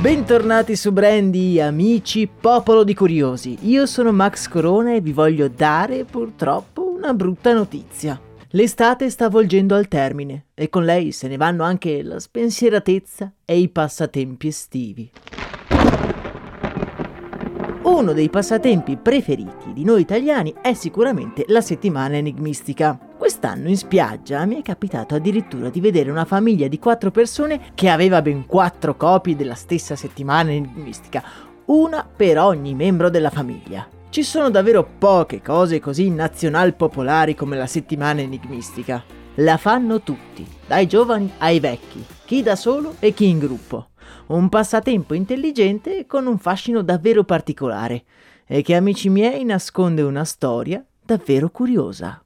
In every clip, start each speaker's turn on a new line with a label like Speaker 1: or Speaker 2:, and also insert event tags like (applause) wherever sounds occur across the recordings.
Speaker 1: Bentornati su Brandy, amici, popolo di curiosi. Io sono Max Corona e vi voglio dare purtroppo una brutta notizia. L'estate sta volgendo al termine e con lei se ne vanno anche la spensieratezza e i passatempi estivi. Uno dei passatempi preferiti di noi italiani è sicuramente la settimana enigmistica. Quest'anno in spiaggia mi è capitato addirittura di vedere una famiglia di quattro persone che aveva ben quattro copie della stessa settimana enigmistica, una per ogni membro della famiglia. Ci sono davvero poche cose così nazional popolari come la settimana enigmistica. La fanno tutti, dai giovani ai vecchi, chi da solo e chi in gruppo. Un passatempo intelligente con un fascino davvero particolare e che amici miei nasconde una storia davvero curiosa.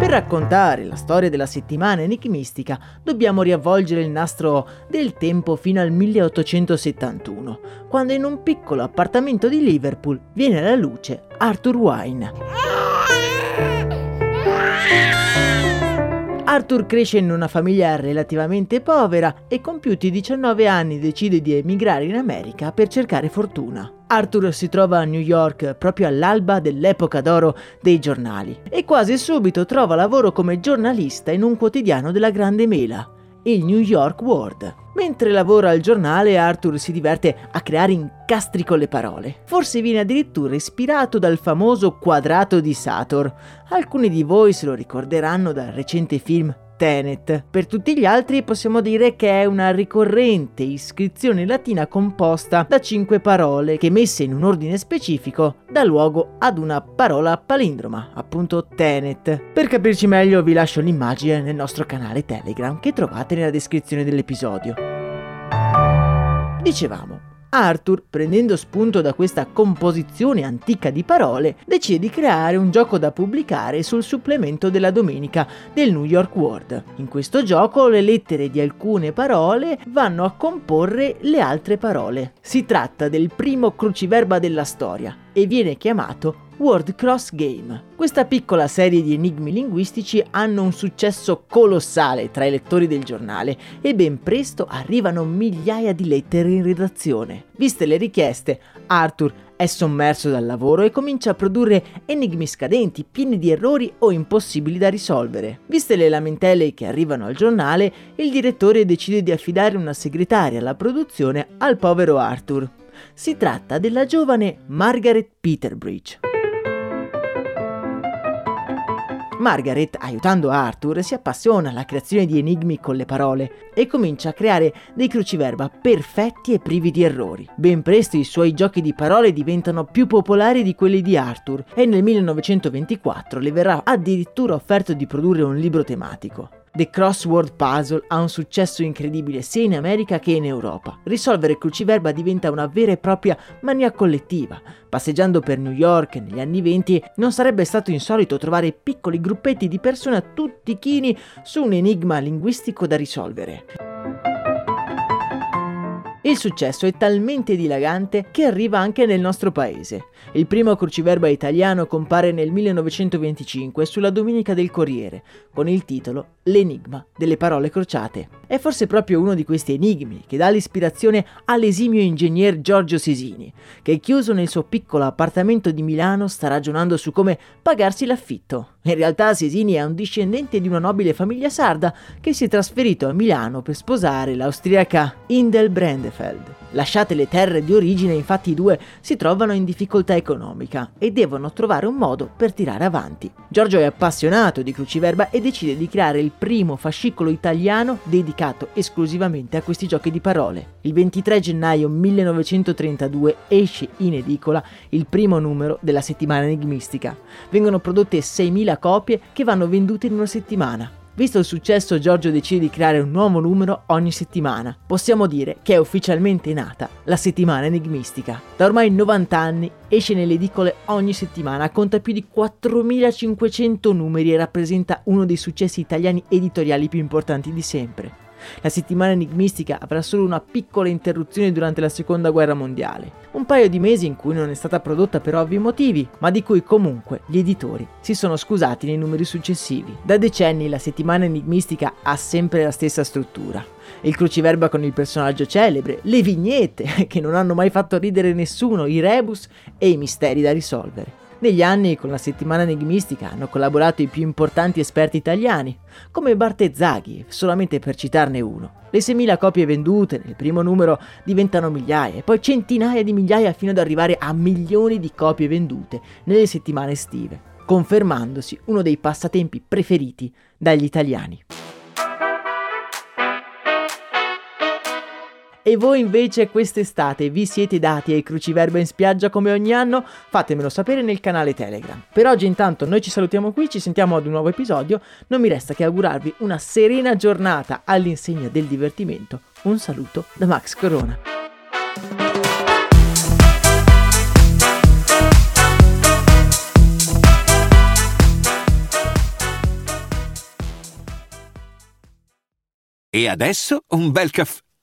Speaker 1: Per raccontare la storia della settimana enigmistica dobbiamo riavvolgere il nastro del tempo fino al 1871, quando in un piccolo appartamento di Liverpool viene alla luce Arthur Wine. Arthur cresce in una famiglia relativamente povera e compiuti 19 anni decide di emigrare in America per cercare fortuna. Arthur si trova a New York proprio all'alba dell'epoca d'oro dei giornali e quasi subito trova lavoro come giornalista in un quotidiano della Grande Mela, il New York World. Mentre lavora al giornale, Arthur si diverte a creare incastri con le parole. Forse viene addirittura ispirato dal famoso quadrato di Sator. Alcuni di voi se lo ricorderanno dal recente film Tenet. Per tutti gli altri possiamo dire che è una ricorrente iscrizione latina composta da cinque parole che messe in un ordine specifico dà luogo ad una parola palindroma, appunto Tenet. Per capirci meglio vi lascio l'immagine nel nostro canale Telegram che trovate nella descrizione dell'episodio. Dicevamo, Arthur, prendendo spunto da questa composizione antica di parole, decide di creare un gioco da pubblicare sul supplemento della domenica del New York World. In questo gioco le lettere di alcune parole vanno a comporre le altre parole. Si tratta del primo cruciverba della storia e viene chiamato Word Cross Game. Questa piccola serie di enigmi linguistici hanno un successo colossale tra i lettori del giornale e ben presto arrivano migliaia di lettere in redazione. Viste le richieste, Arthur è sommerso dal lavoro e comincia a produrre enigmi scadenti, pieni di errori o impossibili da risolvere. Viste le lamentele che arrivano al giornale, il direttore decide di affidare una segretaria alla produzione al povero Arthur. Si tratta della giovane Margaret Peterbridge. Margaret, aiutando Arthur, si appassiona alla creazione di enigmi con le parole e comincia a creare dei cruciverba perfetti e privi di errori. Ben presto i suoi giochi di parole diventano più popolari di quelli di Arthur e nel 1924 le verrà addirittura offerto di produrre un libro tematico. The Crossword Puzzle ha un successo incredibile sia in America che in Europa. Risolvere cruciverba diventa una vera e propria mania collettiva. Passeggiando per New York negli anni 20 non sarebbe stato insolito trovare piccoli gruppetti di persone tutti chini su un enigma linguistico da risolvere. Il successo è talmente dilagante che arriva anche nel nostro paese. Il primo cruciverba italiano compare nel 1925 sulla Domenica del Corriere, con il titolo L'enigma delle parole crociate. È forse proprio uno di questi enigmi che dà l'ispirazione all'esimio ingegner Giorgio Sisini, che chiuso nel suo piccolo appartamento di Milano sta ragionando su come pagarsi l'affitto. In realtà Sisini è un discendente di una nobile famiglia sarda che si è trasferito a Milano per sposare l'austriaca Indel Brandefeld. Lasciate le terre di origine, infatti i due si trovano in difficoltà economica e devono trovare un modo per tirare avanti. Giorgio è appassionato di cruciverba e decide di creare il primo fascicolo italiano dedicato esclusivamente a questi giochi di parole. Il 23 gennaio 1932 esce in edicola il primo numero della settimana enigmistica. Vengono prodotte 6.000 copie che vanno vendute in una settimana Visto il successo, Giorgio decide di creare un nuovo numero ogni settimana. Possiamo dire che è ufficialmente nata la settimana enigmistica. Da ormai 90 anni esce nelle edicole ogni settimana, conta più di 4500 numeri e rappresenta uno dei successi italiani editoriali più importanti di sempre. La settimana enigmistica avrà solo una piccola interruzione durante la seconda guerra mondiale, un paio di mesi in cui non è stata prodotta per ovvi motivi, ma di cui comunque gli editori si sono scusati nei numeri successivi. Da decenni la settimana enigmistica ha sempre la stessa struttura. Il cruciverba con il personaggio celebre, le vignette (laughs) che non hanno mai fatto ridere nessuno, i rebus e i misteri da risolvere. Negli anni con la settimana enigmistica hanno collaborato i più importanti esperti italiani, come Bartezzaghi, solamente per citarne uno. Le 6.000 copie vendute nel primo numero diventano migliaia, poi centinaia di migliaia fino ad arrivare a milioni di copie vendute nelle settimane estive, confermandosi uno dei passatempi preferiti dagli italiani. E voi invece quest'estate vi siete dati ai cruciverba in spiaggia come ogni anno? Fatemelo sapere nel canale Telegram. Per oggi intanto noi ci salutiamo qui, ci sentiamo ad un nuovo episodio, non mi resta che augurarvi una serena giornata all'insegna del divertimento. Un saluto da Max Corona.
Speaker 2: E adesso un bel caffè